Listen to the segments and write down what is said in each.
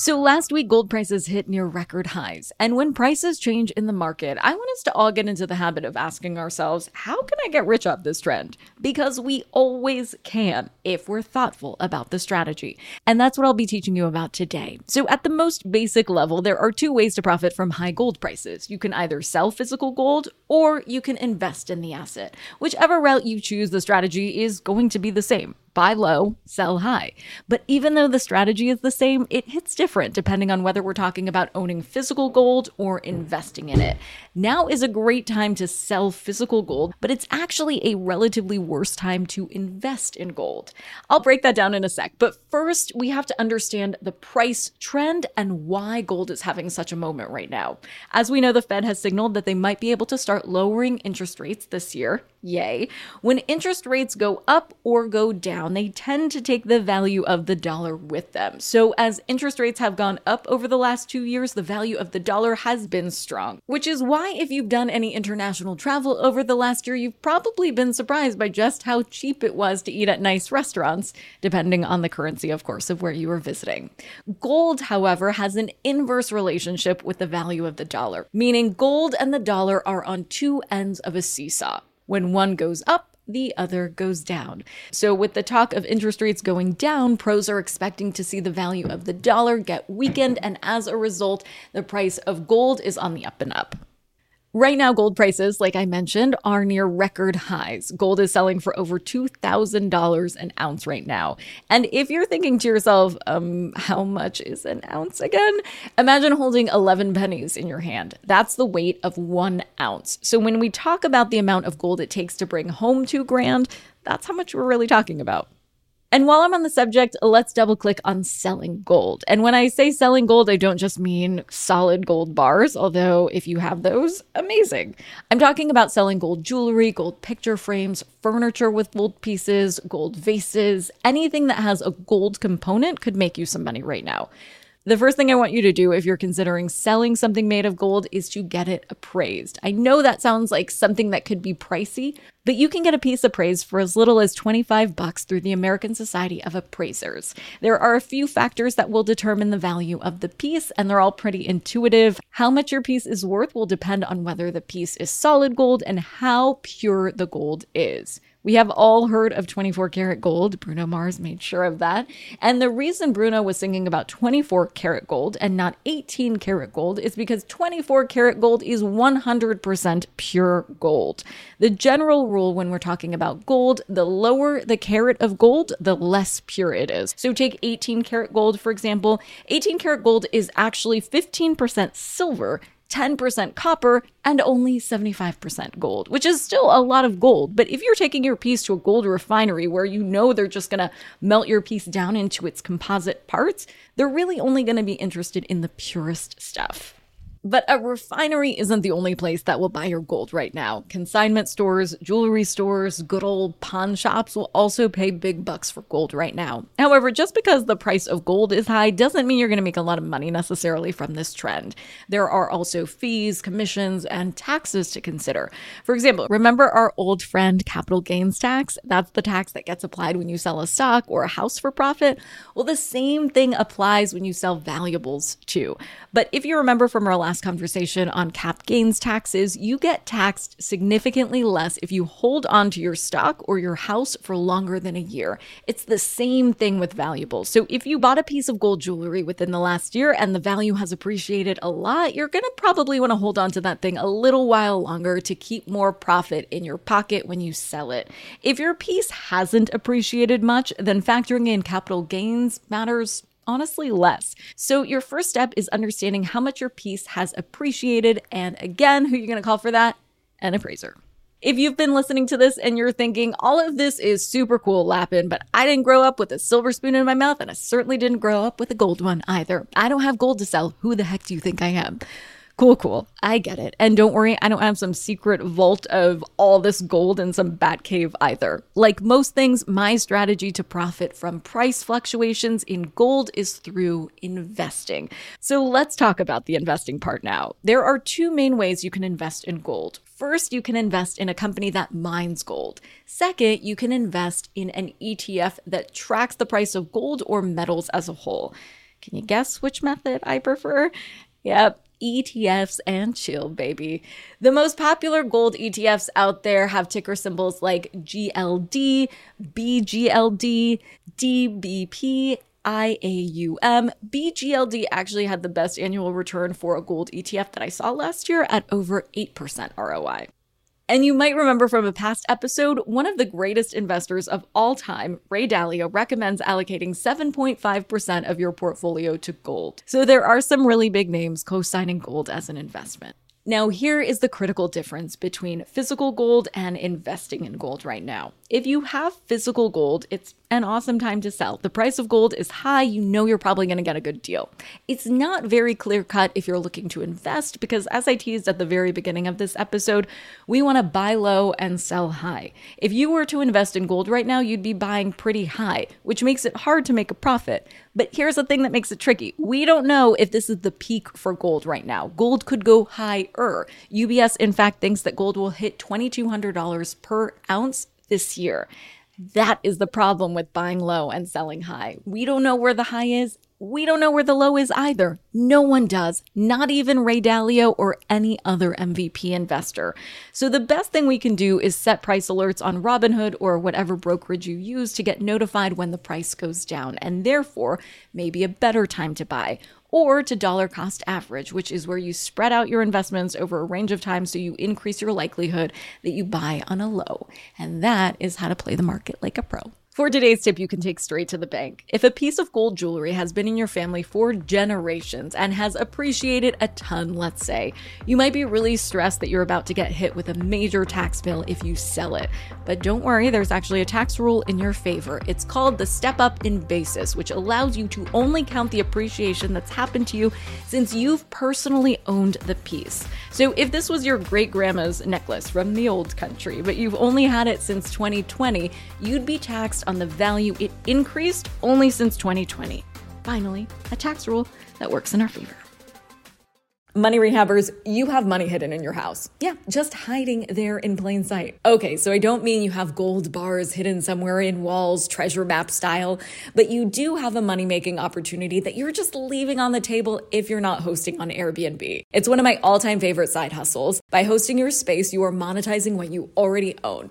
So last week, gold prices hit near record highs. And when prices change in the market, I want us to all get into the habit of asking ourselves, how can I get rich off this trend? Because we always can if we're thoughtful about the strategy. And that's what I'll be teaching you about today. So at the most basic level, there are two ways to profit from high gold prices. You can either sell physical gold or you can invest in the asset. Whichever route you choose, the strategy is going to be the same buy low, sell high. But even though the strategy is the same, it hits different depending on whether we're talking about owning physical gold or investing in it. Now is a great time to sell physical gold, but it's actually a relatively worse time to invest in gold. I'll break that down in a sec, but first we have to understand the price trend and why gold is having such a moment right now. As we know, the Fed has signaled that they might be able to start lowering interest rates this year. Yay. When interest rates go up or go down, they tend to take the value of the dollar with them. So, as interest rates have gone up over the last two years, the value of the dollar has been strong. Which is why, if you've done any international travel over the last year, you've probably been surprised by just how cheap it was to eat at nice restaurants, depending on the currency, of course, of where you were visiting. Gold, however, has an inverse relationship with the value of the dollar, meaning gold and the dollar are on two ends of a seesaw. When one goes up, the other goes down. So, with the talk of interest rates going down, pros are expecting to see the value of the dollar get weakened, and as a result, the price of gold is on the up and up. Right now, gold prices, like I mentioned, are near record highs. Gold is selling for over $2,000 an ounce right now. And if you're thinking to yourself, um, how much is an ounce again? Imagine holding 11 pennies in your hand. That's the weight of one ounce. So when we talk about the amount of gold it takes to bring home two grand, that's how much we're really talking about. And while I'm on the subject, let's double click on selling gold. And when I say selling gold, I don't just mean solid gold bars, although if you have those, amazing. I'm talking about selling gold jewelry, gold picture frames, furniture with gold pieces, gold vases, anything that has a gold component could make you some money right now. The first thing I want you to do if you're considering selling something made of gold is to get it appraised. I know that sounds like something that could be pricey, but you can get a piece appraised for as little as 25 bucks through the American Society of Appraisers. There are a few factors that will determine the value of the piece, and they're all pretty intuitive. How much your piece is worth will depend on whether the piece is solid gold and how pure the gold is. We have all heard of 24 karat gold. Bruno Mars made sure of that. And the reason Bruno was singing about 24 karat gold and not 18 karat gold is because 24 karat gold is 100% pure gold. The general rule when we're talking about gold, the lower the carat of gold, the less pure it is. So take 18 karat gold, for example. 18 karat gold is actually 15% silver 10% copper, and only 75% gold, which is still a lot of gold. But if you're taking your piece to a gold refinery where you know they're just going to melt your piece down into its composite parts, they're really only going to be interested in the purest stuff. But a refinery isn't the only place that will buy your gold right now. Consignment stores, jewelry stores, good old pawn shops will also pay big bucks for gold right now. However, just because the price of gold is high doesn't mean you're going to make a lot of money necessarily from this trend. There are also fees, commissions, and taxes to consider. For example, remember our old friend capital gains tax? That's the tax that gets applied when you sell a stock or a house for profit. Well, the same thing applies when you sell valuables too. But if you remember from our last conversation on cap gains taxes, you get taxed significantly less if you hold on to your stock or your house for longer than a year. It's the same thing with valuables. So if you bought a piece of gold jewelry within the last year and the value has appreciated a lot, you're going to probably want to hold on to that thing a little while longer to keep more profit in your pocket when you sell it. If your piece hasn't appreciated much, then factoring in capital gains matters honestly less. So, your first step is understanding how much your piece has appreciated. And again, who you're going to call for that? An appraiser. If you've been listening to this and you're thinking, all of this is super cool, Lapin, but I didn't grow up with a silver spoon in my mouth and I certainly didn't grow up with a gold one either. I don't have gold to sell. Who the heck do you think I am? Cool, cool. I get it. And don't worry, I don't have some secret vault of all this gold in some bat cave either. Like most things, my strategy to profit from price fluctuations in gold is through investing. So let's talk about the investing part now. There are two main ways you can invest in gold. First, you can invest in a company that mines gold. Second, you can invest in an ETF that tracks the price of gold or metals as a whole. Can you guess which method I prefer? Yep, ETFs and chill, baby. The most popular gold ETFs out there have ticker symbols like GLD, BGLD, DBP, IAUM. BGLD actually had the best annual return for a gold ETF that I saw last year at over 8% ROI. And you might remember from a past episode, one of the greatest investors of all time, Ray Dalio, recommends allocating 7.5% of your portfolio to gold. So there are some really big names co signing gold as an investment. Now, here is the critical difference between physical gold and investing in gold right now. If you have physical gold, it's an awesome time to sell. The price of gold is high, you know you're probably going to get a good deal. It's not very clear cut if you're looking to invest because, as I teased at the very beginning of this episode, we want to buy low and sell high. If you were to invest in gold right now, you'd be buying pretty high, which makes it hard to make a profit. But here's the thing that makes it tricky we don't know if this is the peak for gold right now. Gold could go higher. UBS, in fact, thinks that gold will hit $2,200 per ounce this year. That is the problem with buying low and selling high. We don't know where the high is. We don't know where the low is either. No one does, not even Ray Dalio or any other MVP investor. So, the best thing we can do is set price alerts on Robinhood or whatever brokerage you use to get notified when the price goes down, and therefore, maybe a better time to buy or to dollar cost average, which is where you spread out your investments over a range of time so you increase your likelihood that you buy on a low. And that is how to play the market like a pro. For today's tip, you can take straight to the bank. If a piece of gold jewelry has been in your family for generations and has appreciated a ton, let's say, you might be really stressed that you're about to get hit with a major tax bill if you sell it. But don't worry, there's actually a tax rule in your favor. It's called the step up in basis, which allows you to only count the appreciation that's happened to you since you've personally owned the piece. So if this was your great grandma's necklace from the old country, but you've only had it since 2020, you'd be taxed on the value it increased only since 2020. Finally, a tax rule that works in our favor. Money rehabbers, you have money hidden in your house. Yeah, just hiding there in plain sight. Okay, so I don't mean you have gold bars hidden somewhere in walls, treasure map style, but you do have a money making opportunity that you're just leaving on the table if you're not hosting on Airbnb. It's one of my all time favorite side hustles. By hosting your space, you are monetizing what you already own.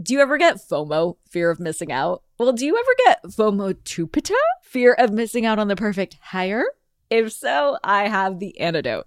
Do you ever get FOMO, fear of missing out? Well, do you ever get FOMO-tupita, fear of missing out on the perfect hire? If so, I have the antidote.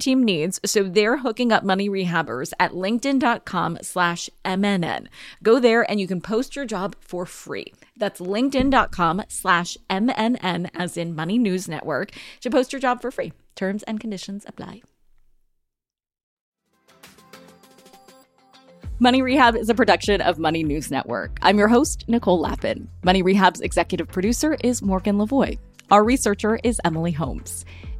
team needs, so they're hooking up money rehabbers at linkedin.com slash MNN. Go there and you can post your job for free. That's linkedin.com slash MNN as in Money News Network to post your job for free. Terms and conditions apply. Money Rehab is a production of Money News Network. I'm your host, Nicole Lapin. Money Rehab's executive producer is Morgan Lavoie. Our researcher is Emily Holmes.